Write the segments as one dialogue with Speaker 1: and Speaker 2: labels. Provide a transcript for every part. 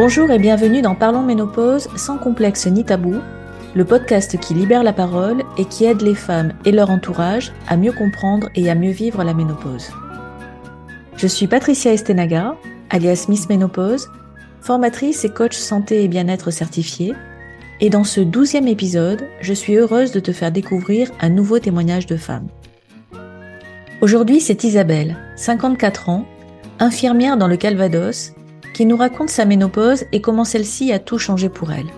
Speaker 1: Bonjour et bienvenue dans Parlons Ménopause sans complexe ni tabou, le podcast qui libère la parole et qui aide les femmes et leur entourage à mieux comprendre et à mieux vivre la ménopause. Je suis Patricia Estenaga, alias Miss Ménopause, formatrice et coach santé et bien-être certifiée, et dans ce douzième épisode, je suis heureuse de te faire découvrir un nouveau témoignage de femme. Aujourd'hui, c'est Isabelle, 54 ans, infirmière dans le Calvados, qui nous raconte sa ménopause et comment celle-ci a tout changé pour elle.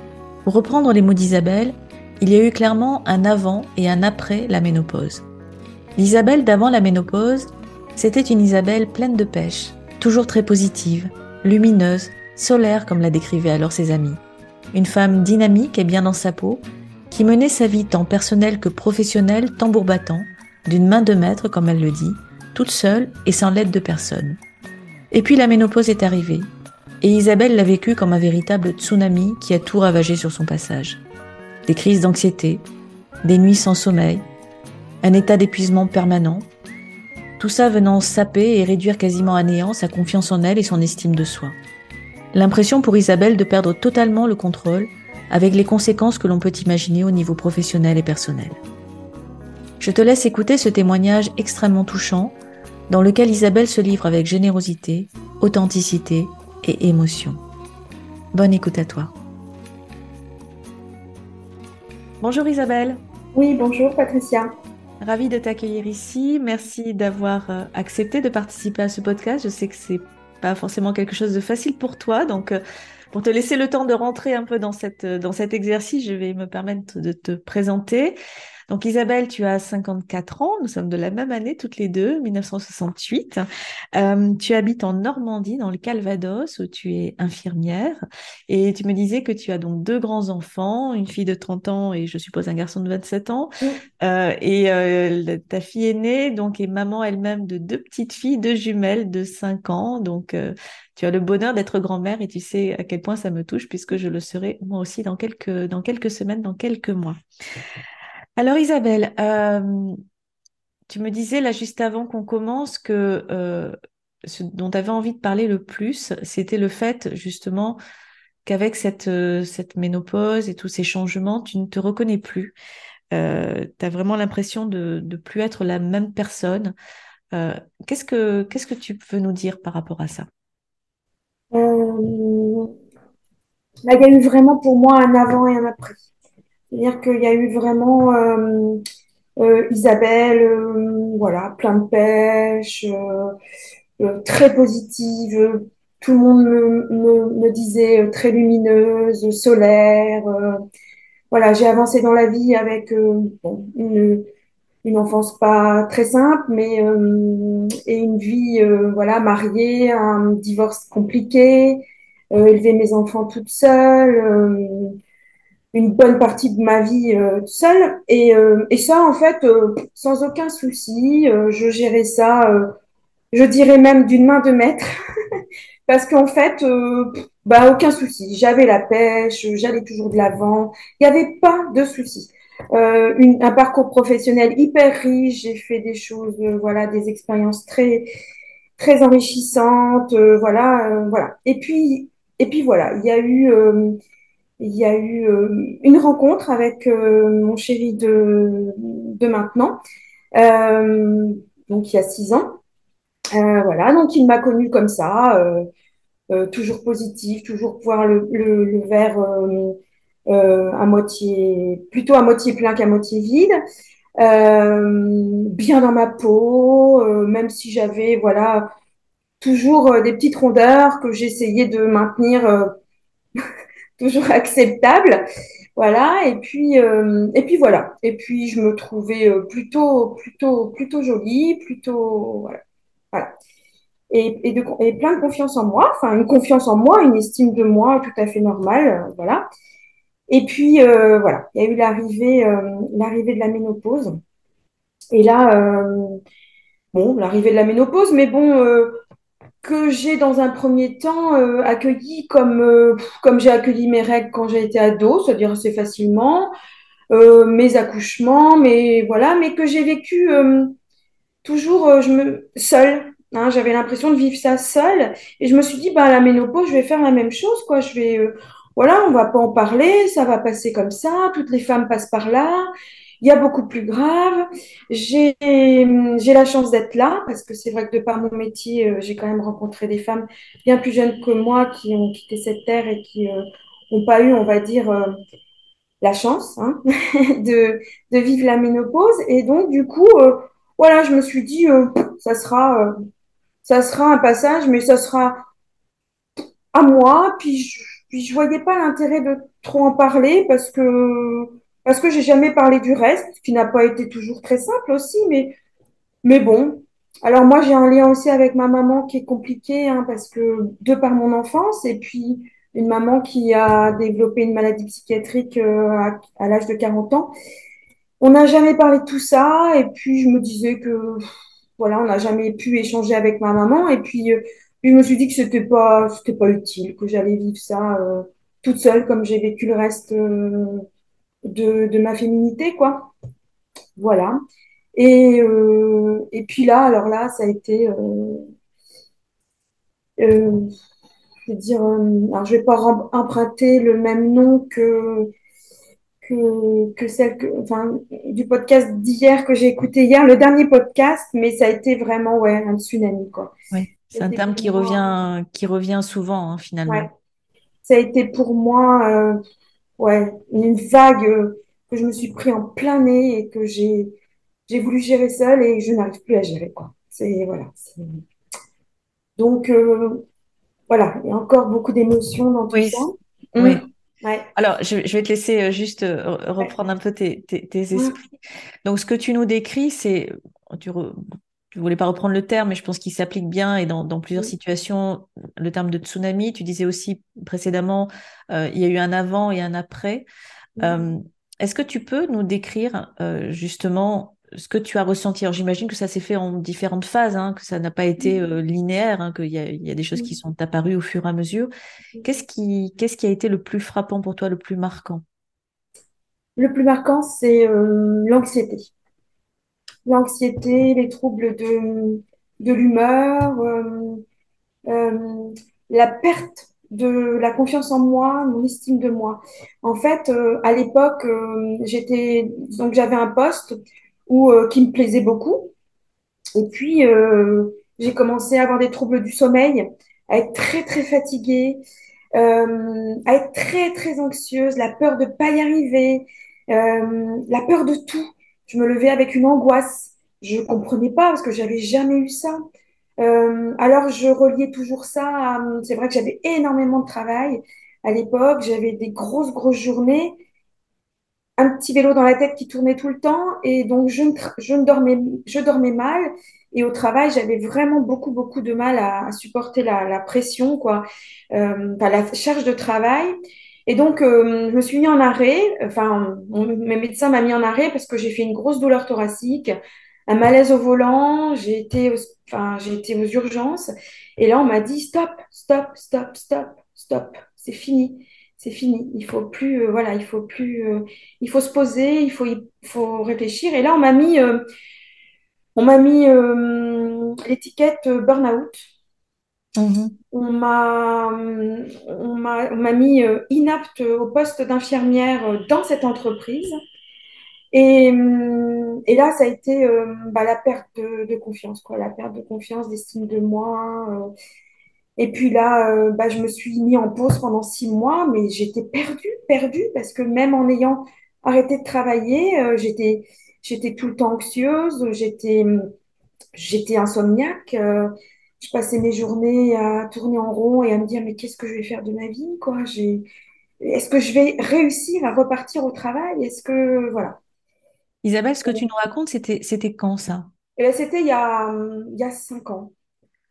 Speaker 1: Pour reprendre les mots d'Isabelle, il y a eu clairement un avant et un après la ménopause. L'Isabelle d'avant la ménopause, c'était une Isabelle pleine de pêche, toujours très positive, lumineuse, solaire comme la décrivaient alors ses amis. Une femme dynamique et bien dans sa peau, qui menait sa vie tant personnelle que professionnelle tambour battant, d'une main de maître comme elle le dit, toute seule et sans l'aide de personne. Et puis la ménopause est arrivée, et Isabelle l'a vécu comme un véritable tsunami qui a tout ravagé sur son passage. Des crises d'anxiété, des nuits sans sommeil, un état d'épuisement permanent, tout ça venant saper et réduire quasiment à néant sa confiance en elle et son estime de soi. L'impression pour Isabelle de perdre totalement le contrôle, avec les conséquences que l'on peut imaginer au niveau professionnel et personnel. Je te laisse écouter ce témoignage extrêmement touchant, dans lequel Isabelle se livre avec générosité, authenticité et émotion. Bonne écoute à toi. Bonjour Isabelle.
Speaker 2: Oui, bonjour Patricia.
Speaker 1: Ravie de t'accueillir ici. Merci d'avoir euh, accepté de participer à ce podcast. Je sais que c'est pas forcément quelque chose de facile pour toi, donc euh, pour te laisser le temps de rentrer un peu dans cette dans cet exercice, je vais me permettre de te présenter. Donc Isabelle, tu as 54 ans, nous sommes de la même année toutes les deux, 1968. Euh, tu habites en Normandie, dans le Calvados, où tu es infirmière. Et tu me disais que tu as donc deux grands-enfants, une fille de 30 ans et je suppose un garçon de 27 ans. Euh, et euh, ta fille aînée donc, est maman elle-même de deux petites filles, deux jumelles de 5 ans. Donc tu as le bonheur d'être grand-mère et tu sais à quel point ça me touche puisque je le serai moi aussi dans quelques, dans quelques semaines, dans quelques mois. Alors Isabelle, euh, tu me disais là juste avant qu'on commence que euh, ce dont tu avais envie de parler le plus, c'était le fait justement qu'avec cette, euh, ménopause et tous ces changements, tu ne te reconnais plus. tu as vraiment l'impression de ne plus être la même personne. qu'est-ce, que, tu peux nous dire par rapport à ça?
Speaker 2: Là, il y a eu vraiment pour moi un avant et un après. C'est-à-dire qu'il y a eu vraiment euh, euh, Isabelle, euh, voilà, plein de pêche, très positive. Tout le monde me, disait très lumineuse, solaire. voilà, j'ai avancé dans la vie avec une, une enfance pas très simple, mais et une vie voilà mariée, un divorce compliqué, élever mes enfants toute seule une bonne partie de ma vie euh, seule. Et, euh, et ça, en fait, euh, sans aucun souci, euh, je gérais ça, je dirais même d'une main de maître. Parce qu'en fait, bah, aucun souci. J'avais la pêche, j'allais toujours de l'avant. Il n'y avait pas de souci. Une, un parcours professionnel hyper riche. J'ai fait des choses, voilà, des expériences très, très enrichissantes. voilà, voilà. Et puis, et puis voilà, il y a eu il y a eu euh, une rencontre avec euh, mon chéri de, de maintenant, euh, donc il y a six ans. voilà, donc il m'a connue comme ça, toujours positif, toujours voir le, le, le verre à moitié, plutôt à moitié plein qu'à moitié vide. bien dans ma peau, même si j'avais voilà toujours des petites rondeurs que j'essayais de maintenir toujours acceptable. Voilà, et puis, euh, et puis voilà. Et puis, je me trouvais euh, plutôt, plutôt, plutôt jolie, plutôt, voilà. voilà. Et, et, plein de confiance en moi, enfin, une confiance en moi, une estime de moi tout à fait normale, euh, voilà. Et puis, voilà, il y a eu l'arrivée, l'arrivée de la ménopause. Et là, bon, l'arrivée de la ménopause, mais bon, que j'ai dans un premier temps euh, accueilli comme, euh, comme j'ai accueilli mes règles quand j'ai été ado, c'est-à-dire assez facilement, euh, mes accouchements, mais voilà, mais que j'ai vécu toujours je me, seule, hein. j'avais l'impression de vivre ça seule. Et je me suis dit, bah, à la ménopause, je vais faire la même chose, quoi. Je vais, voilà, on va pas en parler, ça va passer comme ça, toutes les femmes passent par là. Il y a beaucoup plus grave. J'ai, la chance d'être là parce que c'est vrai que de par mon métier, euh, j'ai quand même rencontré des femmes bien plus jeunes que moi qui ont quitté cette terre et qui n'ont pas eu, on va dire, la chance hein, de, de, vivre la ménopause. Et donc, du coup, euh, voilà, je me suis dit, euh, ça, sera, euh, ça sera un passage, mais ça sera à moi. Puis je, puis je voyais pas l'intérêt de trop en parler parce que parce que j'ai jamais parlé du reste, qui n'a pas été toujours très simple aussi, mais mais bon. Alors moi j'ai un lien aussi avec ma maman qui est compliqué hein, parce que de par mon enfance et puis une maman qui a développé une maladie psychiatrique euh, à, l'âge de 40 ans. On n'a jamais parlé de tout ça et puis je me disais que voilà, on n'a jamais pu échanger avec ma maman et puis, euh, je me suis dit que c'était pas c'était pas utile, que j'allais vivre ça euh, toute seule comme j'ai vécu le reste de, de ma féminité quoi. Voilà. Et, et puis là, alors là, ça a été je dire, euh, alors je vais pas emprunter le même nom que que, que celle que, enfin, du podcast d'hier que j'ai écouté hier, le dernier podcast, mais ça a été vraiment ouais un tsunami quoi.
Speaker 1: Ouais, c'est un terme qui revient qui revient souvent hein, finalement. Ouais.
Speaker 2: Ça a été pour moi euh, ouais une vague euh, que je me suis pris en plein nez et que j'ai j'ai voulu gérer seule et je n'arrive plus à gérer quoi. C'est voilà. Donc euh, voilà, il y a encore beaucoup d'émotions dans tout ça.
Speaker 1: Oui. Mmh. Alors, je, vais te laisser euh, juste reprendre un peu tes, mmh. esprits. Donc, ce que tu nous décris, c'est, tu, ne voulais pas reprendre le terme, mais je pense qu'il s'applique bien et dans, plusieurs situations, le terme de tsunami. Tu disais aussi précédemment, euh, il y a eu un avant et un après. Est-ce que tu peux nous décrire justement ce que tu as ressenti? Alors j'imagine que ça s'est fait en différentes phases, hein, que ça n'a pas été euh, linéaire, hein, qu'il y, y, a des choses qui sont apparues au fur et à mesure. Qu'est-ce qui, qui a été le plus frappant pour toi, le plus marquant?
Speaker 2: Le plus marquant, c'est euh, l'anxiété. L'anxiété, les troubles de, de l'humeur, euh, la perte de la confiance en moi, mon estime de moi. En fait, à l'époque, j'étais donc j'avais un poste euh, qui me plaisait beaucoup. Et puis, euh, j'ai commencé à avoir des troubles du sommeil, à être très, très fatiguée, euh, à être très, très anxieuse, la peur de pas y arriver, la peur de tout. Je me levais avec une angoisse. Je comprenais pas parce que j'avais jamais eu ça. alors, je reliais toujours ça. C'est vrai que j'avais énormément de travail à l'époque. J'avais des grosses, grosses journées un petit vélo dans la tête qui tournait tout le temps et donc je, je, dormais, je dormais mal et au travail j'avais vraiment beaucoup beaucoup de mal à, supporter la, pression quoi, euh, la charge de travail et donc euh, je me suis mis en arrêt, enfin mes médecins m'ont mis en arrêt parce que j'ai fait une grosse douleur thoracique, un malaise au volant, j'ai été, enfin j'ai été aux urgences et là on m'a dit stop, stop, stop, stop, stop, c'est fini c'est fini. Il faut plus, euh, voilà, il faut plus, euh, il faut se poser, il faut, il faut réfléchir. Et là, on m'a mis, on m'a mis l'étiquette burn-out. Mm-hmm. On m'a, on m'a, mis inapte au poste d'infirmière dans cette entreprise. Et, et, là, ça a été bah, la perte de, confiance, quoi, la perte de confiance, d'estime de moi. Et puis là, euh, bah, je me suis mis en pause pendant six mois, mais j'étais perdue, perdue, parce que même en ayant arrêté de travailler, euh, j'étais, j'étais tout le temps anxieuse, j'étais, j'étais insomniaque. Je passais mes journées à tourner en rond et à me dire, mais qu'est-ce que je vais faire de ma vie, quoi? J'ai, est-ce que je vais réussir à repartir au travail? Est-ce que, voilà.
Speaker 1: Isabelle, ce que tu nous racontes, c'était, c'était quand ça?
Speaker 2: Eh ben, C'était il y a, il y a cinq ans.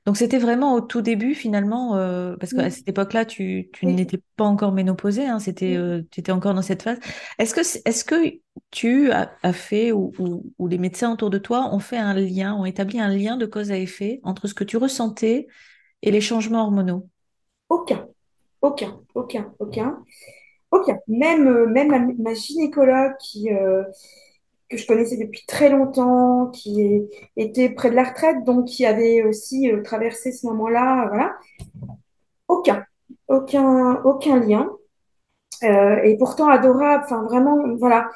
Speaker 1: Donc c'était vraiment au tout début finalement, euh, parce qu'à cette époque-là, tu, n'étais pas encore ménopausée, hein, c'était, euh, tu étais encore dans cette phase. Est-ce que, est-ce que tu as, fait, ou, les médecins autour de toi ont fait un lien, ont établi un lien de cause à effet entre ce que tu ressentais et les changements hormonaux?
Speaker 2: Aucun, aucun, aucun, aucun, aucun. Même, euh, même ma, gynécologue qui que je connaissais depuis très longtemps, qui était près de la retraite, donc qui avait aussi euh, traversé ce moment-là. Voilà. Aucun, aucun, aucun lien. Euh, et pourtant adorable, enfin vraiment, voilà.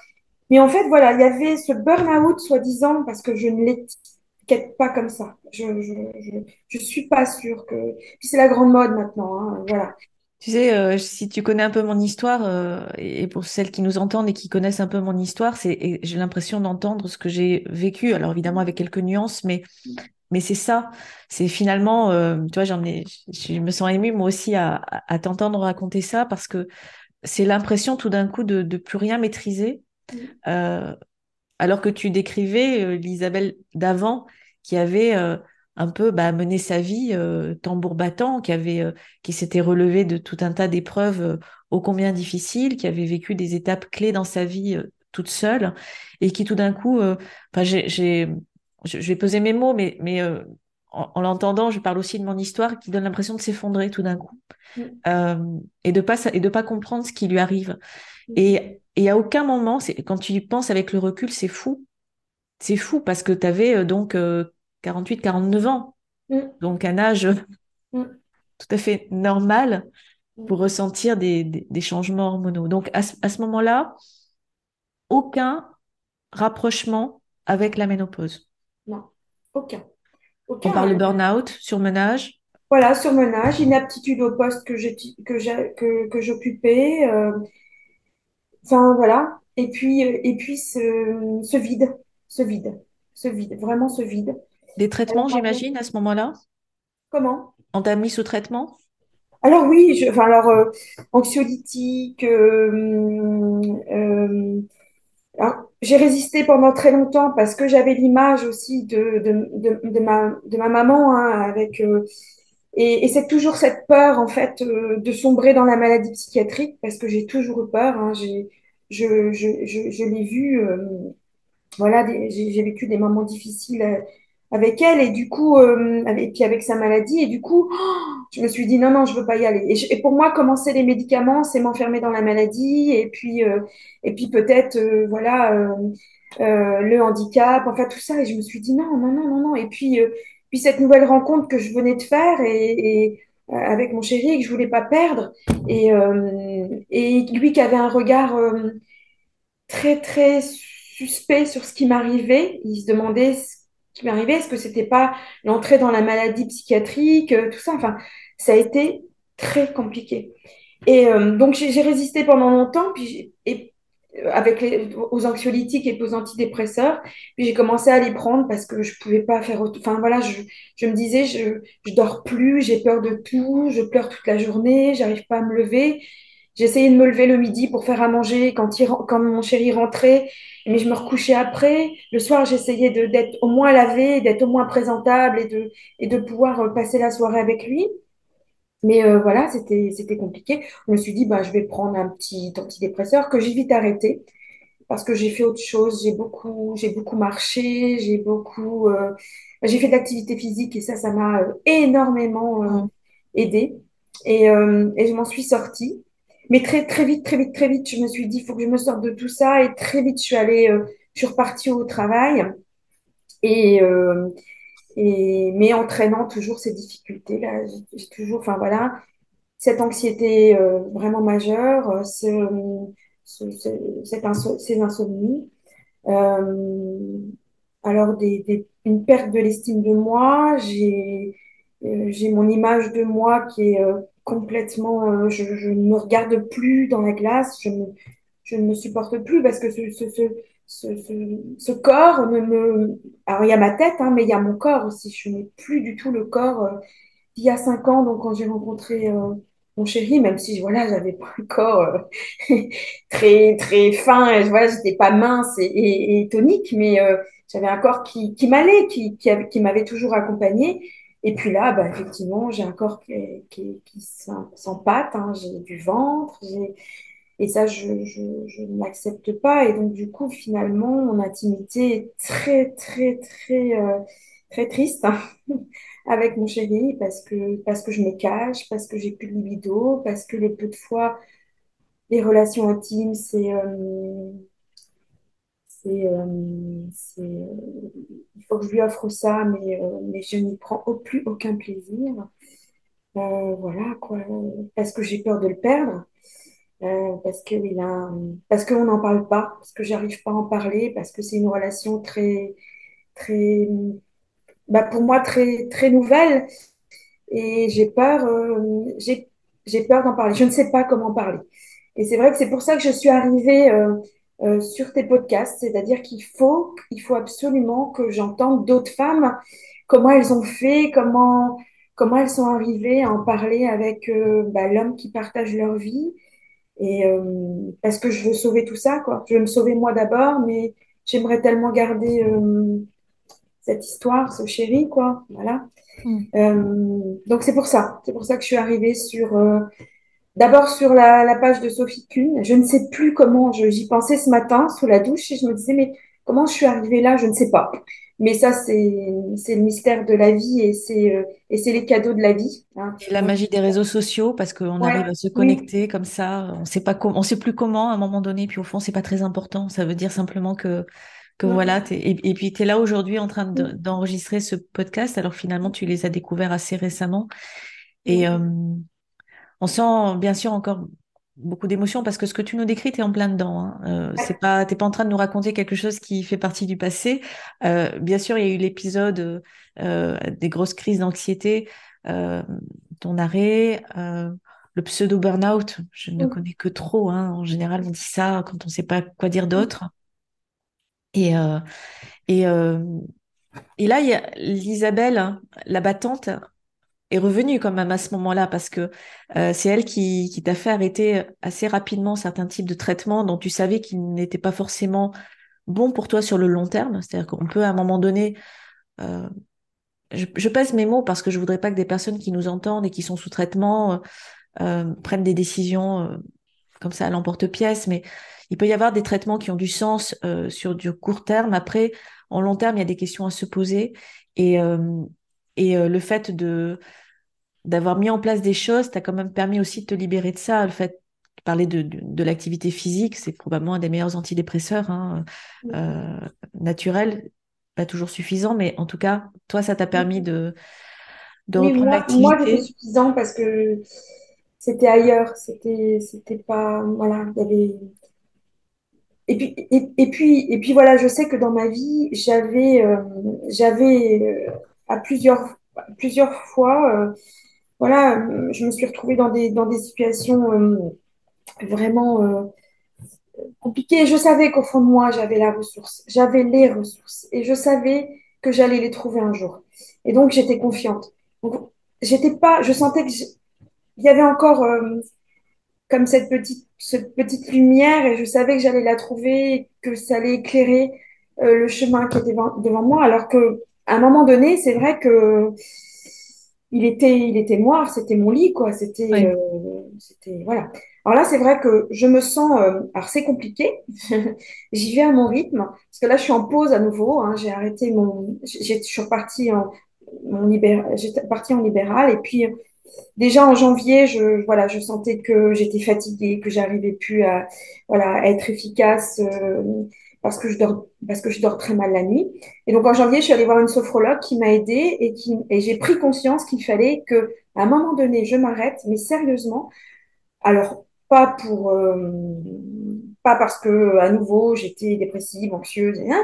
Speaker 2: Mais en fait, voilà, il y avait ce burn-out, soi-disant, parce que je ne l'étiquette pas comme ça. Je, je suis pas sûre que. Puis c'est la grande mode maintenant, hein, voilà.
Speaker 1: Tu sais, euh, si tu connais un peu mon histoire, euh, et pour celles qui nous entendent et qui connaissent un peu mon histoire, c'est, j'ai l'impression d'entendre ce que j'ai vécu. Alors évidemment avec quelques nuances, mais mais c'est ça. C'est finalement, euh, tu vois, j'en ai, je me sens émue moi aussi à, à t'entendre raconter ça parce que c'est l'impression tout d'un coup de, de plus rien maîtriser, euh, alors que tu décrivais l'Isabelle d'avant qui avait un peu bah, mené sa vie euh, tambour battant, qui avait, euh, qui s'était relevé de tout un tas d'épreuves euh, ô combien difficiles, qui avait vécu des étapes clés dans sa vie toute seule, et qui tout d'un coup, enfin, j'ai, j'ai, je vais poser mes mots, mais, mais en, en l'entendant, je parle aussi de mon histoire qui donne l'impression de s'effondrer tout d'un coup. Euh, et de pas et de pas comprendre ce qui lui arrive. Et, et à aucun moment, c'est quand tu y penses avec le recul, c'est fou. C'est fou parce que tu avais donc 48, 49 ans.
Speaker 2: Mm.
Speaker 1: Donc un âge
Speaker 2: Mm.
Speaker 1: tout à fait normal pour ressentir des, des, des changements hormonaux. Donc à, ce- à ce moment-là, aucun rapprochement avec la ménopause.
Speaker 2: Non, aucun.
Speaker 1: On parle de burn-out, surmenage,
Speaker 2: Voilà, surmenage, inaptitude au poste que j'ai, que j'ai, que, que j'occupais. euh, enfin, voilà. Et puis, euh, et puis ce, ce vide, ce vide, ce vide, vraiment ce vide.
Speaker 1: Des traitements, j'imagine, à ce moment-là?
Speaker 2: comment?
Speaker 1: On t'a mis sous traitement?
Speaker 2: Alors oui, je, enfin alors euh, anxiolytique. euh, euh, j'ai résisté pendant très longtemps parce que j'avais l'image aussi de, de, de, de ma, de ma maman hein, avec euh, et, et c'est toujours cette peur en fait euh, de sombrer dans la maladie psychiatrique parce que j'ai toujours eu peur. Hein, j'ai je, je, je, je l'ai vu. euh, voilà, j'ai vécu des moments difficiles avec elle et du coup, euh, avec, puis avec sa maladie, et du coup, oh, je me suis dit non, non, je veux pas y aller. Et, pour moi, commencer les médicaments, c'est m'enfermer dans la maladie, et puis, euh, et puis peut-être, euh, voilà, euh, le handicap, enfin tout ça. Et je me suis dit non, non, non, non, non. Et puis, puis cette nouvelle rencontre que je venais de faire et, avec mon chéri que je voulais pas perdre, et, et lui qui avait un regard très, très suspect sur ce qui m'arrivait. Il se demandait ce qui m'arrivait, est-ce que c'était pas l'entrée dans la maladie psychiatrique, euh, tout ça? Enfin, ça a été très compliqué. Et euh, donc, j'ai résisté pendant longtemps, puis et, euh, avec les, aux anxiolytiques et aux antidépresseurs. Puis j'ai commencé à les prendre parce que je pouvais pas faire. Enfin voilà, je, je me disais, je, je dors plus, j'ai peur de tout, je pleure toute la journée, j'arrive pas à me lever. J'essayais de me lever le midi pour faire à manger quand, il, ren- quand mon chéri rentrait, mais je me recouchais après. Le soir, j'essayais d'être au moins lavé, d'être au moins présentable et de, et de pouvoir euh, passer la soirée avec lui. Mais euh, voilà, c'était, c'était compliqué. Je me suis dit, bah, je vais prendre un petit antidépresseur que j'ai vite arrêté parce que j'ai fait autre chose. J'ai beaucoup, j'ai beaucoup marché, j'ai beaucoup, euh, j'ai fait de l'activité physique et ça, ça m'a euh, énormément aidé et, et je m'en suis sortie. Mais très, très vite, très vite, très vite, je me suis dit, il faut que je me sorte de tout ça et très vite, je suis allée, euh, je suis repartie au travail et, euh, et mais entraînant toujours ces difficultés là. J'ai toujours, enfin voilà, cette anxiété euh, vraiment majeure, euh, ce, ce, ces insomnies. Euh, alors, des, des- une perte de l'estime de moi, j'ai euh, j'ai mon image de moi qui est complètement... euh, je, je ne me regarde plus dans la glace, je, je ne me supporte plus parce que ce, ce, ce, ce, corps me... Alors, il y a ma tête, hein, mais il y a mon corps aussi. Je n'ai plus du tout le corps euh, d'il y a cinq ans, donc quand j'ai rencontré euh, mon chéri, même si voilà, j'avais pas un corps euh, très très fin, et, voilà, j'étais pas mince et, tonique, mais j'avais un corps qui, qui m'allait, qui, qui m'avait toujours accompagnée. Et puis là, bah, effectivement, j'ai un corps qui, qui, qui s'empâte, hein, j'ai du ventre, et ça, je, je, je ne l'accepte pas. Et donc, du coup, finalement, mon intimité est très, très, très, euh, très triste hein, avec mon chéri parce que, parce que je me cache, parce que j'ai plus de libido, parce que le peu de fois les relations intimes, c'est euh, C'est, euh, euh, il faut que je lui offre ça, mais, euh, mais je n'y prends au plus aucun plaisir. Voilà, quoi. Parce que j'ai peur de le perdre, parce que il a, parce qu'on n'en parle pas, parce que j'arrive pas à en parler, parce que c'est une relation très, très, bah, pour moi, très, très nouvelle. Et j'ai peur, euh, j'ai, peur d'en parler. Je ne sais pas comment parler. Et c'est vrai que c'est pour ça que je suis arrivée euh, sur tes podcasts, c'est-à-dire qu'il faut, il faut absolument que j'entende d'autres femmes, comment elles ont fait, comment, comment elles sont arrivées à en parler avec euh, bah, l'homme qui partage leur vie. Et euh, parce que je veux sauver tout ça, quoi. Je veux me sauver moi d'abord, mais j'aimerais tellement garder cette histoire, ce chéri, quoi. Voilà.
Speaker 1: Mm.
Speaker 2: Donc c'est pour ça, c'est pour ça que je suis arrivée sur d'abord sur la, la page de Sophie Kuhn. Je ne sais plus comment, j'y pensais ce matin sous la douche et je me disais mais comment je suis arrivée là, je ne sais pas. Mais ça c'est c'est le mystère de la vie et c'est euh, et c'est les cadeaux de la vie. hein.
Speaker 1: Et la magie des réseaux sociaux, parce qu'on arrive
Speaker 2: ouais,
Speaker 1: à se
Speaker 2: oui,
Speaker 1: connecter comme ça, on sait pas comment, on sait plus comment à un moment donné, puis au fond, c'est pas très important. Ça veut dire simplement que, que
Speaker 2: ouais,
Speaker 1: voilà, et, et puis tu es là aujourd'hui en train de- d'enregistrer ce podcast, alors finalement, tu les as découverts assez récemment. Et euh, on sent bien sûr encore beaucoup d'émotions parce que ce que tu nous décris, tu es en plein dedans. Hein. Euh, c'est pas, t'es pas en train de nous raconter quelque chose qui fait partie du passé. Euh, bien sûr, il y a eu l'épisode euh, des grosses crises d'anxiété, euh, ton arrêt, euh, le pseudo burnout. Je ne
Speaker 2: oui,
Speaker 1: connais que trop. Hein. En général, on dit ça quand on ne sait pas quoi dire
Speaker 2: oui,
Speaker 1: d'autre. Et, euh, et, euh, et là, il y a l'Isabelle, hein, la battante, est revenue quand même à ce moment-là parce que euh, c'est elle qui, t'a fait arrêter assez rapidement certains types de traitements dont tu savais qu'ils n'étaient pas forcément bons pour toi sur le long terme. C'est-à-dire qu'on peut à un moment donné, euh, je, pèse mes mots parce que je voudrais pas que des personnes qui nous entendent et qui sont sous traitement euh, prennent des décisions comme ça à l'emporte-pièce, mais il peut y avoir des traitements qui ont du sens sur du court terme. Après, en long terme, il y a des questions à se poser et, le fait de d'avoir mis en place des choses, t'as quand même permis aussi de te libérer de ça. Le fait de parler de, de, de l'activité physique, c'est probablement un des meilleurs antidépresseurs hein, euh, naturels, pas toujours suffisant, mais en tout cas, toi, ça t'a permis de, de
Speaker 2: Oui,
Speaker 1: reprendre
Speaker 2: moi, moi c'était
Speaker 1: l'activité.
Speaker 2: suffisant parce que c'était ailleurs, c'était, c'était pas, voilà, il y avait. Et puis, et, et puis, et puis voilà, je sais que dans ma vie, j'avais, euh, j'avais euh, à plusieurs, plusieurs fois, voilà, euh, je me suis retrouvée dans des, dans des situations euh, vraiment euh, compliquées. Je savais qu'au fond de moi, j'avais la ressource, j'avais les ressources, et je savais que j'allais les trouver un jour. Et donc, j'étais confiante. Donc, j'étais pas, je sentais que j'- il y avait encore comme cette petite, cette petite lumière et je savais que j'allais la trouver, que ça allait éclairer le chemin qui était devant, devant moi. Alors que à un moment donné, c'est vrai que il était, il était noir, c'était mon lit, quoi. C'était,
Speaker 1: Oui.
Speaker 2: euh, c'était, voilà. Alors là, c'est vrai que je me sens, euh, alors c'est compliqué. J'y vais à mon rythme parce que là, je suis en pause à nouveau. hein. J'ai arrêté mon, je suis repartie en, mon libéral, j'étais partie en libéral et puis déjà en janvier, je, voilà, je sentais que j'étais fatiguée, que j'arrivais plus à, voilà, à être efficace euh, parce que je dors, parce que je dors très mal la nuit. Et donc en janvier, je suis allée voir une sophrologue qui m'a aidée et qui, et j'ai pris conscience qu'il fallait que, à un moment donné, je m'arrête, mais sérieusement. Alors pas pour, euh, pas parce que à nouveau j'étais dépressive, anxieuse, rien,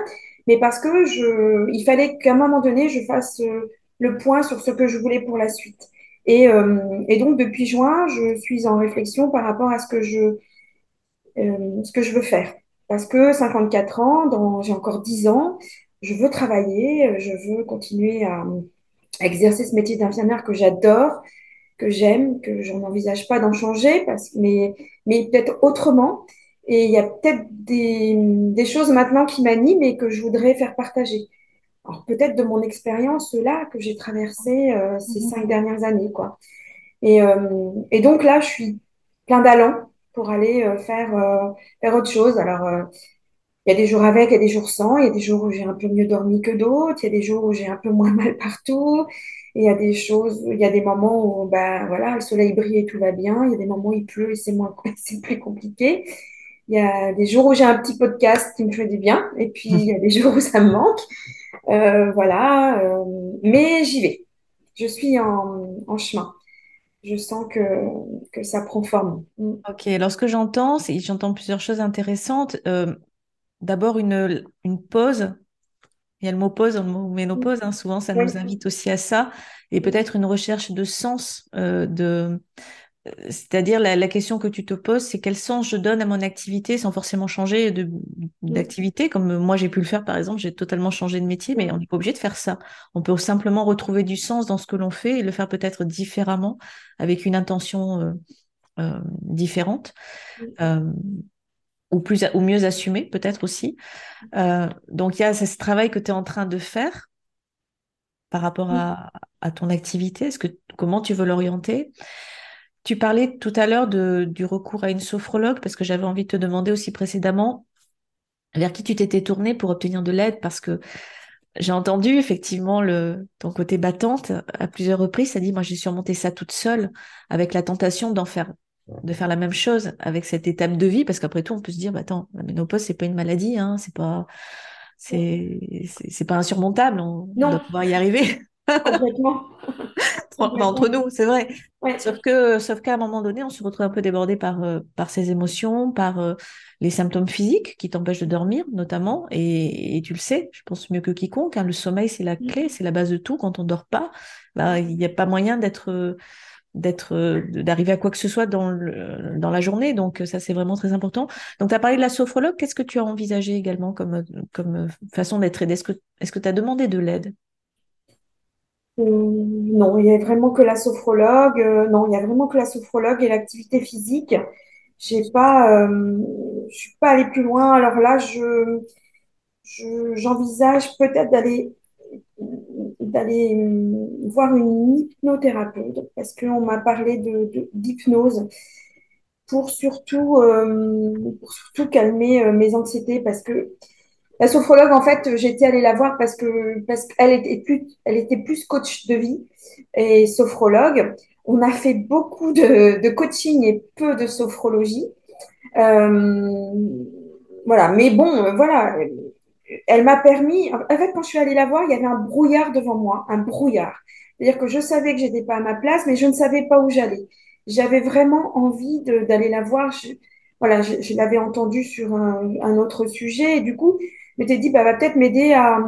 Speaker 2: mais parce que je, il fallait qu'à un moment donné, je fasse euh, le point sur ce que je voulais pour la suite. Et, euh, et donc, depuis juin, je suis en réflexion par rapport à ce que je, ce que je veux faire. Parce que 54 ans, dans, j'ai encore 10 ans, je veux travailler, euh, je veux continuer à, à exercer ce métier d'infirmière que j'adore, que j'aime, que je n'envisage pas d'en changer, parce, mais, mais peut-être autrement. Et il y a peut-être des, des choses maintenant qui m'animent et que je voudrais faire partager. Alors peut-être de mon expérience là que j'ai traversée euh, ces
Speaker 1: Mhm.
Speaker 2: cinq dernières années, quoi. Et, euh, et donc là, je suis plein d'allant pour aller euh, faire, euh, faire autre chose. Alors, euh, il y a des jours avec, il y a des jours sans, il y a des jours où j'ai un peu mieux dormi que d'autres, il y a des jours où j'ai un peu moins mal partout, il y a des choses, il y a des moments où ben, voilà, le soleil brille et tout va bien, il y a des moments où il pleut et c'est moins, c'est plus compliqué. Il y a des jours où j'ai un petit podcast qui me fait du bien, et puis il y a des jours où ça me manque. Euh, voilà, euh, mais j'y vais. Je suis en, en chemin. Je sens que, que ça prend forme. Mm.
Speaker 1: Ok, alors ce que j'entends, j'entends plusieurs choses intéressantes. Euh, D'abord, une, une pause. Il y a le mot pause, le mot ménopause. Hein, souvent, ça
Speaker 2: Oui.
Speaker 1: nous invite aussi à ça. Et peut-être une recherche de sens, euh, de, c'est-à-dire la, la question que tu te poses, c'est quel sens je donne à mon activité sans forcément changer de,
Speaker 2: Mm.
Speaker 1: d'activité, comme moi j'ai pu le faire par exemple, j'ai totalement changé de métier, mais on n'est pas obligé de faire ça. On peut simplement retrouver du sens dans ce que l'on fait et le faire peut-être différemment, avec une intention euh, euh, différente. Euh, ou plus ou mieux assumée peut-être aussi. Donc il y a ce travail que tu es en train de faire par rapport
Speaker 2: Mm.
Speaker 1: à, à ton activité. Est-ce que comment tu veux l'orienter? Tu parlais tout à l'heure du recours à une sophrologue parce que j'avais envie de te demander aussi précédemment vers qui tu t'étais tournée pour obtenir de l'aide parce que j'ai entendu effectivement le, ton côté battante à plusieurs reprises. Ça dit, moi j'ai surmonté ça toute seule avec la tentation d'en faire de faire la même chose avec cette étape de vie parce qu'après tout on peut se dire bah attends la ménopause c'est pas une maladie hein, c'est pas c'est c'est pas insurmontable. On, on doit pouvoir y arriver
Speaker 2: complètement.
Speaker 1: Entre nous c'est vrai.
Speaker 2: Ouais.
Speaker 1: sauf que sauf qu'à un moment donné on se retrouve un peu débordé par euh, par ses émotions par euh, les symptômes physiques qui t'empêchent de dormir notamment. Et, et tu le sais je pense mieux que quiconque hein, le sommeil c'est la clé c'est la base de tout quand on dort pas. Bah, il n'y a pas moyen d'être euh, d'être d'arriver à quoi que ce soit dans le, dans la journée. Donc ça c'est vraiment très important. Donc tu as parlé de la sophrologue. Qu'est-ce que tu as envisagé également comme comme façon d'être aidé est-ce que est-ce que tu as demandé de l'aide?
Speaker 2: Non, il y a vraiment que la sophrologue. euh, non, il y a vraiment que la sophrologue et l'activité physique. J'ai pas, euh, je suis pas allée plus loin. Alors là, je, je- j'envisage peut-être d'aller d'aller euh, voir une hypnothérapeute parce qu'on m'a parlé de, d'hypnose pour surtout, euh, pour surtout calmer mes anxiétés parce que la sophrologue, en fait, j'étais allée la voir parce que parce qu'elle était plus, elle était plus coach de vie et sophrologue. On a fait beaucoup de, de coaching et peu de sophrologie. Euh, voilà, mais bon, voilà, elle m'a permis. En fait, quand je suis allée la voir, il y avait un brouillard devant moi, un brouillard. C'est-à-dire que je savais que j'étais pas à ma place, mais je ne savais pas où j'allais. J'avais vraiment envie d'aller la voir. Je, voilà, je, l'avais entendue sur un, un autre sujet et du coup, m'étais dit, bah, va peut-être m'aider à,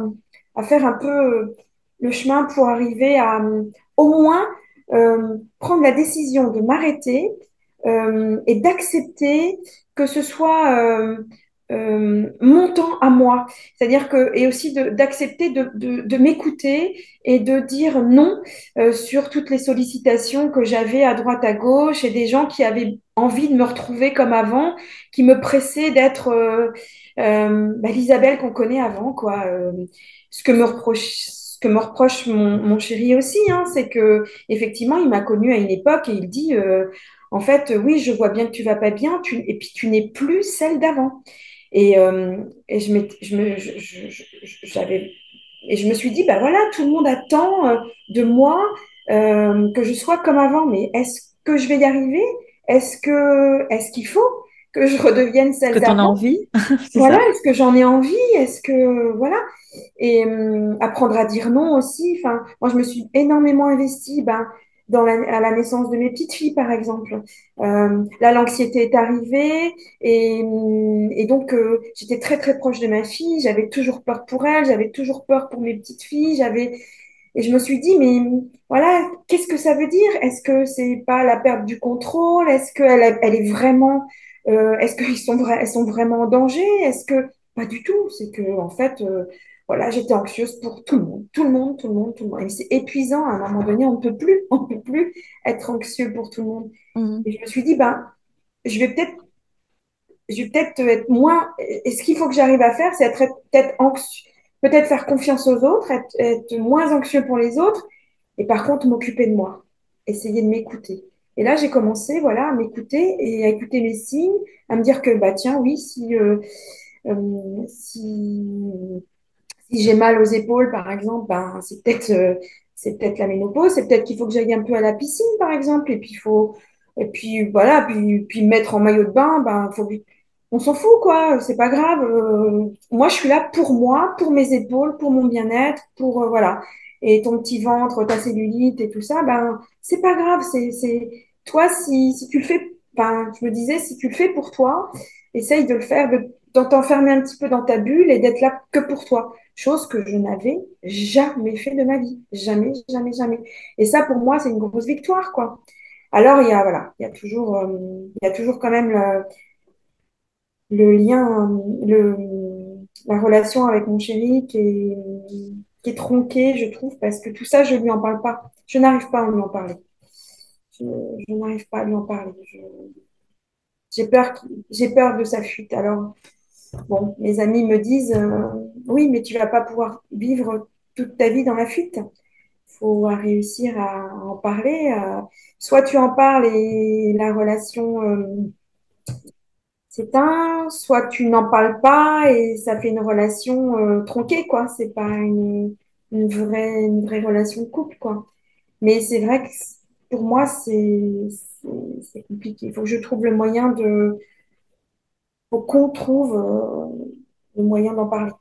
Speaker 2: faire un peu euh, le chemin pour arriver à euh, au moins euh, prendre la décision de m'arrêter et d'accepter que ce soit euh, mon temps à moi. C'est-à-dire que, et aussi d'accepter de, m'écouter et de dire non euh, sur toutes les sollicitations que j'avais à droite, à gauche et des gens qui avaient envie de me retrouver comme avant, qui me pressaient d'être euh, euh, bah, l'Isabelle qu'on connaît avant, quoi. Ce que me reproche, mon, chéri aussi, hein, c'est que effectivement, il m'a connue à une époque et il dit, en fait, oui, je vois bien que tu vas pas bien, et puis tu n'es plus celle d'avant. Et, euh, et je, je me, je- je- et je me suis dit, bah voilà, tout le monde attend euh, de moi euh, que je sois comme avant, mais est-ce que je vais y arriver? Est-ce que, est-ce qu'il faut que je redevienne
Speaker 1: est-ce que
Speaker 2: celle
Speaker 1: tu en as
Speaker 2: d'avant?
Speaker 1: envie?
Speaker 2: Voilà, est-ce que j'en ai envie? Est-ce que, voilà. Et hum, apprendre à dire non aussi. Enfin, moi, je me suis énormément investie ben, dans la, à la naissance de mes petites filles, par exemple. Euh, là, l'anxiété est arrivée et, et donc euh, j'étais très très proche de ma fille. J'avais toujours peur pour elle, j'avais toujours peur pour mes petites filles. J'avais et je me suis dit, mais voilà, qu'est-ce que ça veut dire? Est-ce que c'est pas la perte du contrôle? Est-ce qu'elle elle est vraiment, euh, est-ce qu'ils sont vra- elles sont vraiment en danger? Est-ce que pas du tout? C'est que en fait, voilà, j'étais anxieuse pour tout le monde, tout le monde, tout le monde, tout le monde. Et c'est épuisant. À un moment donné, on ne peut plus, on ne peut plus être anxieux pour tout le monde.
Speaker 1: Mhm.
Speaker 2: Et je me suis dit, ben, je vais peut-être je vais peut-être être moins. Et ce qu'il faut que j'arrive à faire, c'est être peut-être anxieux, peut-être faire confiance aux autres, être, être moins anxieux pour les autres, et par contre m'occuper de moi, essayer de m'écouter. Et là, j'ai commencé, voilà, à m'écouter et à écouter mes signes, à me dire que, bah tiens, oui, si, euh, euh, si, si j'ai mal aux épaules, par exemple, ben, c'est peut-être euh, c'est peut-être la ménopause, c'est peut-être qu'il faut que j'aille un peu à la piscine, par exemple, et puis il faut, et puis voilà, puis, puis me mettre en maillot de bain, ben, faut, on s'en fout, quoi. C'est pas grave. Euh, moi, je suis là pour moi, pour mes épaules, pour mon bien-être, pour, euh, voilà. Et ton petit ventre, ta cellulite et tout ça, ben, c'est pas grave. C'est, c'est, toi, si, si tu le fais, ben, je me disais, si tu le fais pour toi, essaye de le faire, de, de t'enfermer un petit peu dans ta bulle et d'être là que pour toi. Chose que je n'avais jamais fait de ma vie. Jamais, jamais, jamais. Et ça, pour moi, c'est une grosse victoire, quoi. Alors, il y a, voilà, il y a toujours, euh, il y a toujours quand même le, lien, le, la relation avec mon chéri qui est, tronquée, je trouve, parce que tout ça, je lui en parle pas. Je n'arrive pas à lui en parler. Je, je n'arrive pas à lui en parler. J'ai peur, j'ai peur de sa fuite. Alors, bon, mes amis me disent, euh, oui, mais tu vas pas pouvoir vivre toute ta vie dans la fuite. faut réussir à en parler. euh, soit tu en parles et la relation euh, s'éteint, soit tu n'en parles pas et ça fait une relation tronquée, quoi. C'est pas une, une vraie, une vraie relation de couple, quoi. Mais c'est vrai que pour moi, c'est compliqué. Il faut que je trouve le moyen de, faut qu'on trouve euh, le moyen d'en parler.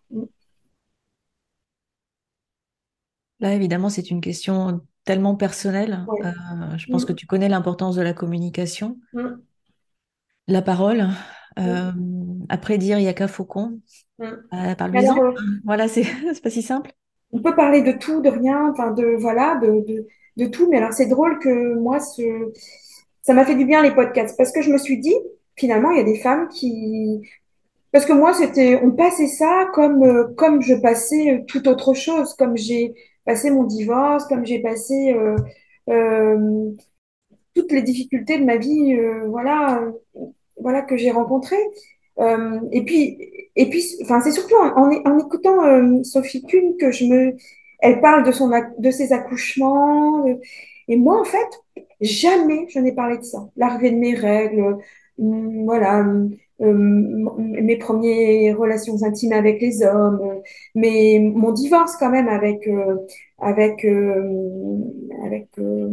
Speaker 1: Là, évidemment, c'est une question tellement personnelle.
Speaker 2: Ouais.
Speaker 1: Euh, je pense que
Speaker 2: Mm.
Speaker 1: tu connais l'importance de la communication,
Speaker 2: Mm.
Speaker 1: la parole.
Speaker 2: Mm.
Speaker 1: Euh, après dire, il n'y a qu'un faucon. Euh, parle-lui-en. Voilà, c'est c'est pas si simple.
Speaker 2: on peut parler de tout, de rien, enfin de voilà, de, de, de tout. Mais alors c'est drôle que moi, ce, ça m'a fait du bien les podcasts parce que je me suis dit, finalement, il y a des femmes qui, parce que moi, c'était, on passait ça comme euh, comme je passais euh, toute autre chose, comme j'ai passé mon divorce, comme j'ai passé euh, toutes les difficultés de ma vie, voilà, voilà que j'ai rencontrées. Euh, et puis, et puis, enfin, c'est surtout en, écoutant Sophie Kuhn que je me, elle parle de son, de ses accouchements. et moi, en fait, jamais je n'ai parlé de ça. L'arrivée de mes règles, voilà, hum, hum, mes premières relations intimes avec les hommes, euh, mais mon divorce quand même avec, euh, avec, euh, avec, euh,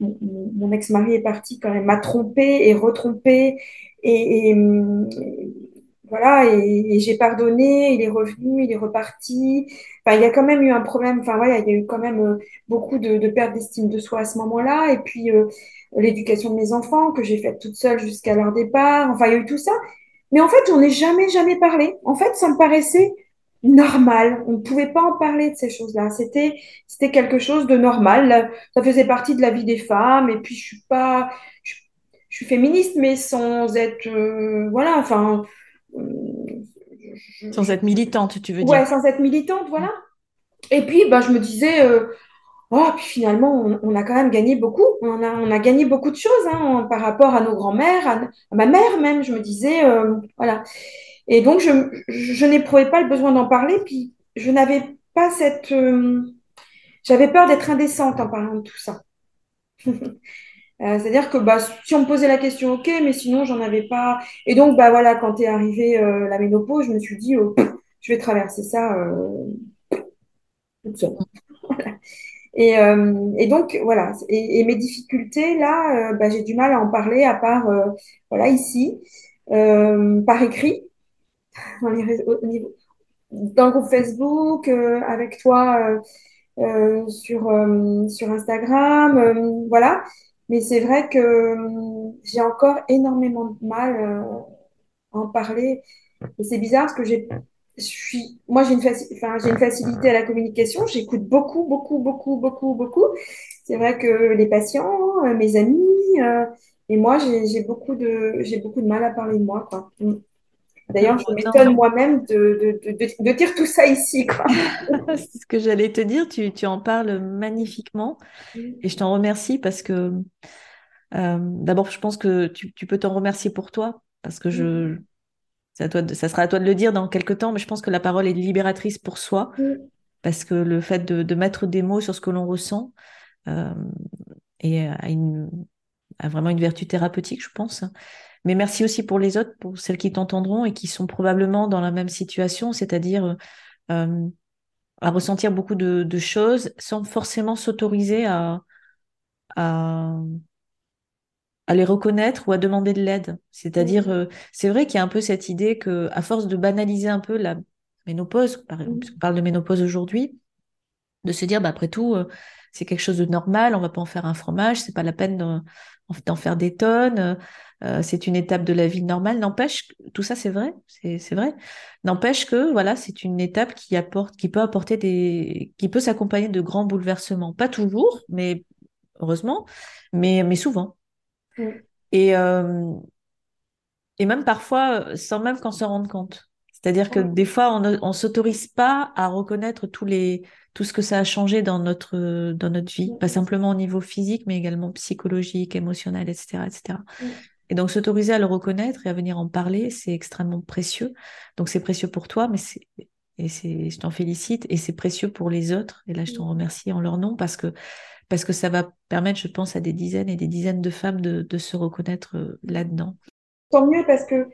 Speaker 2: mon, ex-mari est parti quand même, m'a trompé et retrompé et, voilà, et, j'ai pardonné, il est revenu, il est reparti. Enfin, il y a quand même eu un problème, enfin voilà, il y a eu quand même euh, beaucoup de, de perte d'estime de soi à ce moment-là. Et puis euh, l'éducation de mes enfants que j'ai faite toute seule jusqu'à leur départ. Enfin, il y a eu tout ça. Mais en fait, j'en ai jamais, jamais parlé. En fait, ça me paraissait normal. On ne pouvait pas en parler de ces choses-là. C'était, c'était quelque chose de normal. Ça faisait partie de la vie des femmes. Et puis, je suis pas, je, suis féministe, mais sans être, euh, voilà, enfin, je-
Speaker 1: Sans être militante, tu veux
Speaker 2: ouais,
Speaker 1: dire.
Speaker 2: sans être militante, voilà. Et puis, bah, je me disais, euh, oh, puis finalement, on, on a quand même gagné beaucoup. On a, on a gagné beaucoup de choses hein, par rapport à nos grands-mères, à, à ma mère même. Je me disais, euh, voilà. Et donc, je, je n'éprouvais pas le besoin d'en parler. Puis, je n'avais pas cette. euh, j'avais peur d'être indécente en parlant de tout ça. Euh, c'est-à-dire que bah, si on me posait la question, ok, mais sinon, j'en avais pas. Et donc, bah, voilà, quand est arrivée euh, la ménopause, je me suis dit, oh, je vais traverser ça euh, toute seule. Et, donc, voilà. Et, mes difficultés, là, bah, j'ai du mal à en parler, à part, voilà, ici, par écrit, dans le groupe Facebook, avec toi sur, Instagram, voilà. Mais c'est vrai que euh, j'ai encore énormément de mal euh, à en parler. Et c'est bizarre parce que j'ai, je suis, moi j'ai une, faci- enfin, j'ai une facilité à la communication. J'écoute beaucoup, beaucoup, beaucoup, beaucoup, beaucoup. C'est vrai que les patients, euh, mes amis, euh, et moi j'ai beaucoup de, j'ai beaucoup de mal à parler de moi, quoi. Mm. D'ailleurs, je m'étonne moi-même de, de, de, de, de dire tout ça ici,
Speaker 1: c'est ce que j'allais te dire, tu, tu en parles magnifiquement et je t'en remercie parce que euh, d'abord, je pense que tu, tu peux t'en remercier pour toi parce que je, à toi ça sera à toi de le dire dans quelques temps, mais je pense que la parole est libératrice pour soi parce que le fait de, de mettre des mots sur ce que l'on ressent euh, est, a, une, a vraiment une vertu thérapeutique, je pense. Mais merci aussi pour les autres, pour celles qui t'entendront et qui sont probablement dans la même situation, c'est-à-dire euh, à ressentir beaucoup de, de choses sans forcément s'autoriser à, à, à les reconnaître ou à demander de l'aide. C'est-à-dire, euh, c'est vrai qu'il y a un peu cette idée que, à force de banaliser un peu la ménopause, par exemple,
Speaker 2: Mm.
Speaker 1: parce qu'on parle de ménopause aujourd'hui, de se dire, bah, après tout, euh, c'est quelque chose de normal, on va pas en faire un fromage, c'est pas la peine d'en d'en faire des tonnes, euh, c'est une étape de la vie normale. N'empêche, tout ça c'est vrai, c'est vrai. N'empêche que voilà, c'est une étape qui apporte, qui peut apporter des, qui peut s'accompagner de grands bouleversements. Pas toujours, mais heureusement, mais mais souvent.
Speaker 2: Mm.
Speaker 1: Et euh, et même parfois sans même qu'on s'en rende compte. C'est-à-dire que des fois, on ne s'autorise pas à reconnaître tous les, tout ce que ça a changé dans notre, dans notre vie, pas
Speaker 2: Mm.
Speaker 1: simplement au niveau physique, mais également psychologique, émotionnel, etc., etc. Et donc, s'autoriser à le reconnaître et à venir en parler, c'est extrêmement précieux. Donc, c'est précieux pour toi, mais c'est, et c'est, je t'en félicite, et c'est précieux pour les autres. Et là, je t'en remercie en leur nom parce que, parce que ça va permettre, je pense, à des dizaines et des dizaines de femmes de, de se reconnaître euh, là-dedans.
Speaker 2: Tant mieux parce que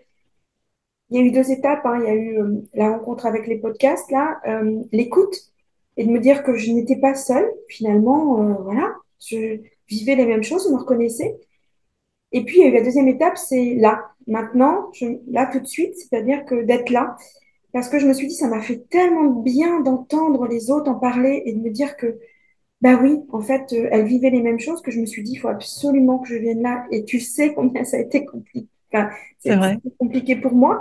Speaker 2: il y a eu deux étapes. hein. Il y a eu euh, la rencontre avec les podcasts, là, euh, l'écoute, et de me dire que je n'étais pas seule. Finalement, euh, voilà, je vivais les mêmes choses, je me reconnaissais. Et puis, la deuxième étape, c'est là, maintenant, je, là, tout de suite, c'est-à-dire que d'être là. Parce que je me suis dit, ça m'a fait tellement bien d'entendre les autres en parler et de me dire que, bah oui, en fait, euh, elles vivaient les mêmes choses que je me suis dit, il faut absolument que je vienne là. Et tu sais combien ça a été compliqué. Enfin,
Speaker 1: C'est
Speaker 2: c'est
Speaker 1: vrai.
Speaker 2: c'est compliqué pour moi.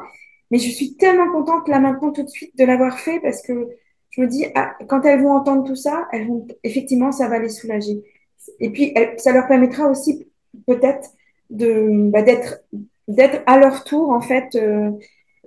Speaker 2: Mais je suis tellement contente là maintenant tout de suite de l'avoir fait parce que je me dis, ah, quand elles vont entendre tout ça, elles vont, effectivement, ça va les soulager. Et puis, ça leur permettra aussi peut-être de, bah, d'être, d'être à leur tour, en fait, euh,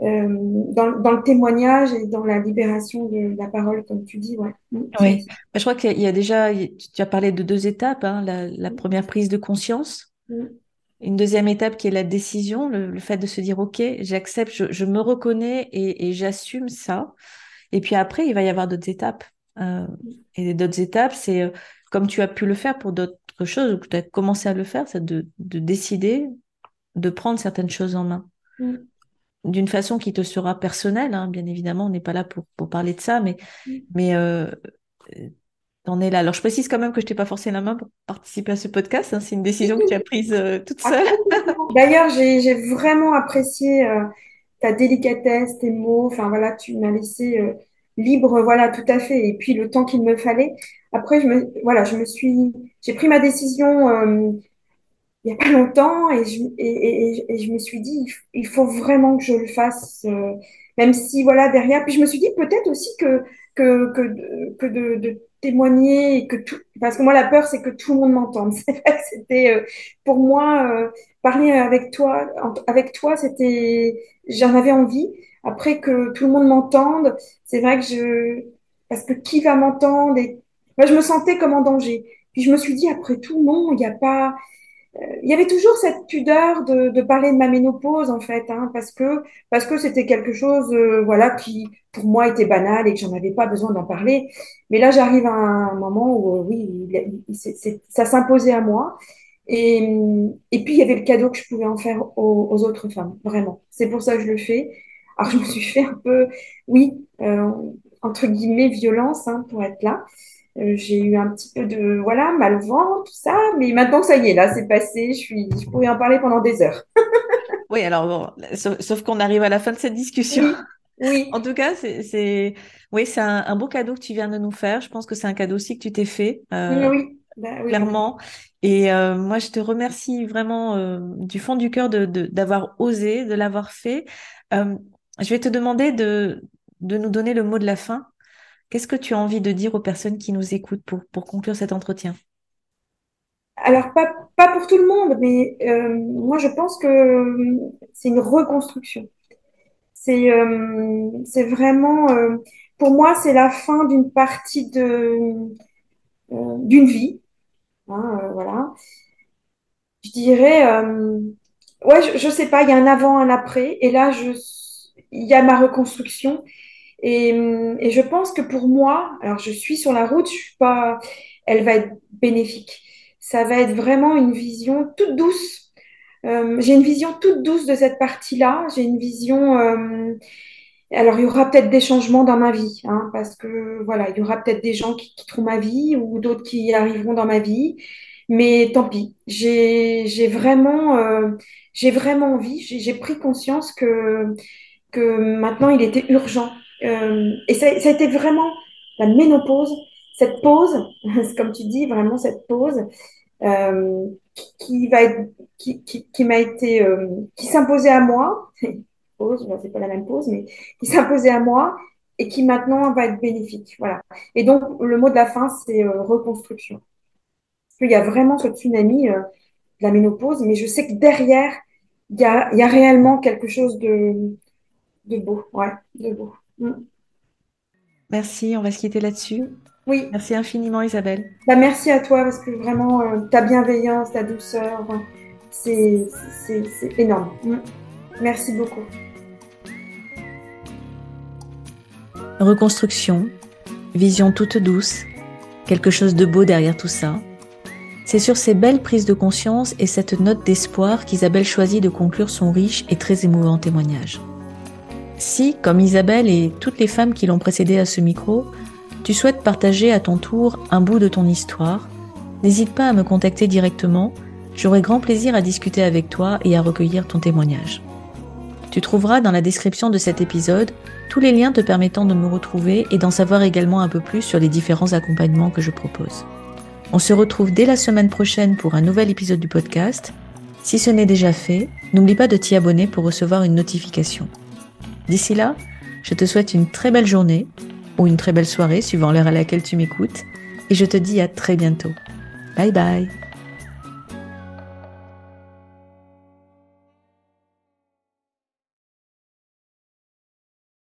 Speaker 2: euh, dans, dans le témoignage et dans la libération de la parole, comme tu dis, ouais. Mm,
Speaker 1: Oui, Bah, je crois qu'il y a déjà, tu as parlé de deux étapes, hein, la, la première prise de conscience,
Speaker 2: mm,
Speaker 1: une deuxième étape qui est la décision, le, le fait de se dire, OK, j'accepte, je, je me reconnais et, et j'assume ça. Et puis après, il va y avoir d'autres étapes. Euh, et d'autres étapes, c'est comme tu as pu le faire pour d'autres choses, ou que tu as commencé à le faire, c'est de, de décider de prendre certaines choses en main
Speaker 2: mm,
Speaker 1: d'une façon qui te sera personnelle, hein, bien évidemment, on n'est pas là pour, pour parler de ça, mais,
Speaker 2: mm.
Speaker 1: mais euh, t'en es là. Alors, je précise quand même que je t'ai pas forcé la main pour participer à ce podcast, hein, c'est une décision que tu as prise euh, toute
Speaker 2: Ah,
Speaker 1: seule.
Speaker 2: D'ailleurs, j'ai, j'ai vraiment apprécié euh, ta délicatesse, tes mots. Enfin, voilà, tu m'as laissé euh, libre, voilà, tout à fait. Et puis, le temps qu'il me fallait. Après, je me, voilà, je me suis, j'ai pris ma décision euh, il y a pas longtemps et je, et, et- je me suis dit, il faut vraiment que je le fasse, euh, même si, voilà, derrière. Puis je me suis dit peut-être aussi que, que, que, que de, témoigner et que tout, parce que moi, la peur, c'est que tout le monde m'entende. C'était, euh, pour moi, parler avec toi, avec toi, c'était, j'en avais envie. Après que tout le monde m'entende, c'est vrai que je, parce que qui va m'entendre et, moi, je me sentais comme en danger. Puis je me suis dit, après tout, non, il n'y a pas, il y avait toujours cette pudeur de, de parler de ma ménopause en fait, hein, parce que parce que c'était quelque chose, euh, voilà, qui pour moi était banal et que j'en avais pas besoin d'en parler. Mais là, j'arrive à un moment où euh, oui, ça s'imposait à moi. Et, et puis il y avait le cadeau que je pouvais en faire aux, autres femmes, vraiment. C'est pour ça que je le fais. Alors je me suis fait un peu, oui, euh, entre guillemets, violence hein, pour être là. Euh, j'ai eu un petit peu de, voilà, mal au ventre, tout ça, mais maintenant que ça y est, là, c'est passé, je suis, je pourrais en parler pendant des heures.
Speaker 1: Oui, alors bon, sauf, sauf qu'on arrive à la fin de cette discussion.
Speaker 2: Oui, oui,
Speaker 1: En tout cas, c'est, oui, c'est un, un beau cadeau que tu viens de nous faire. Je pense que c'est un cadeau aussi que tu t'es fait, euh,
Speaker 2: oui, bah, oui,
Speaker 1: clairement. Et euh, moi, je te remercie vraiment euh, du fond du cœur de- d'avoir osé, de l'avoir fait. Je vais te demander de, de nous donner le mot de la fin. Qu'est-ce que tu as envie de dire aux personnes qui nous écoutent pour, pour conclure cet entretien?
Speaker 2: Alors, pas, pas pour tout le monde, mais euh, moi, je pense que euh, c'est une reconstruction. C'est euh, vraiment, pour moi, c'est la fin d'une partie de, d'une vie. hein, voilà. Je dirais, ouais, je, je sais pas, il y a un avant, un après, et là, il y a ma reconstruction. Et, et je pense que pour moi, alors je suis sur la route, je suis pas, elle va être bénéfique. Ça va être vraiment une vision toute douce. Euh, j'ai une vision toute douce de cette partie-là. J'ai une vision. euh, alors, il y aura peut-être des changements dans ma vie, hein, parce que voilà, il y aura peut-être des gens qui quitteront ma vie ou d'autres qui arriveront dans ma vie. Mais tant pis, j'ai vraiment euh, j'ai vraiment envie, j'ai pris conscience que que maintenant il était urgent. Euh, et ça, ça a été vraiment la ménopause, cette pause, comme tu dis, vraiment cette pause euh, qui va être qui, qui, qui m'a été euh, qui s'imposait à moi. Pause, c'est pas la même pause, mais qui s'imposait à moi et qui maintenant va être bénéfique. Voilà. Et donc le mot de la fin, c'est reconstruction. Qu'il y a vraiment ce tsunami euh, de la ménopause, mais je sais que derrière, il y a, il y a réellement quelque chose de, de beau. Ouais, de beau. Mm.
Speaker 1: Merci, on va se quitter là-dessus.
Speaker 2: Oui,
Speaker 1: Merci infiniment Isabelle.
Speaker 2: bah, merci à toi parce que vraiment, euh, ta bienveillance, ta douceur, c'est- c'est énorme. Mm. Merci beaucoup.
Speaker 1: Reconstruction, vision toute douce, quelque chose de beau derrière tout ça. C'est sur ces belles prises de conscience et cette note d'espoir qu'Isabelle choisit de conclure son riche et très émouvant témoignage. Si, comme Isabelle et toutes les femmes qui l'ont précédée à ce micro, tu souhaites partager à ton tour un bout de ton histoire, n'hésite pas à me contacter directement, j'aurai grand plaisir à discuter avec toi et à recueillir ton témoignage. Tu trouveras dans la description de cet épisode tous les liens te permettant de me retrouver et d'en savoir également un peu plus sur les différents accompagnements que je propose. On se retrouve dès la semaine prochaine pour un nouvel épisode du podcast. Si ce n'est déjà fait, n'oublie pas de t'y abonner pour recevoir une notification. D'ici là, je te souhaite une très belle journée ou une très belle soirée suivant l'heure à laquelle tu m'écoutes et je te dis à très bientôt. Bye bye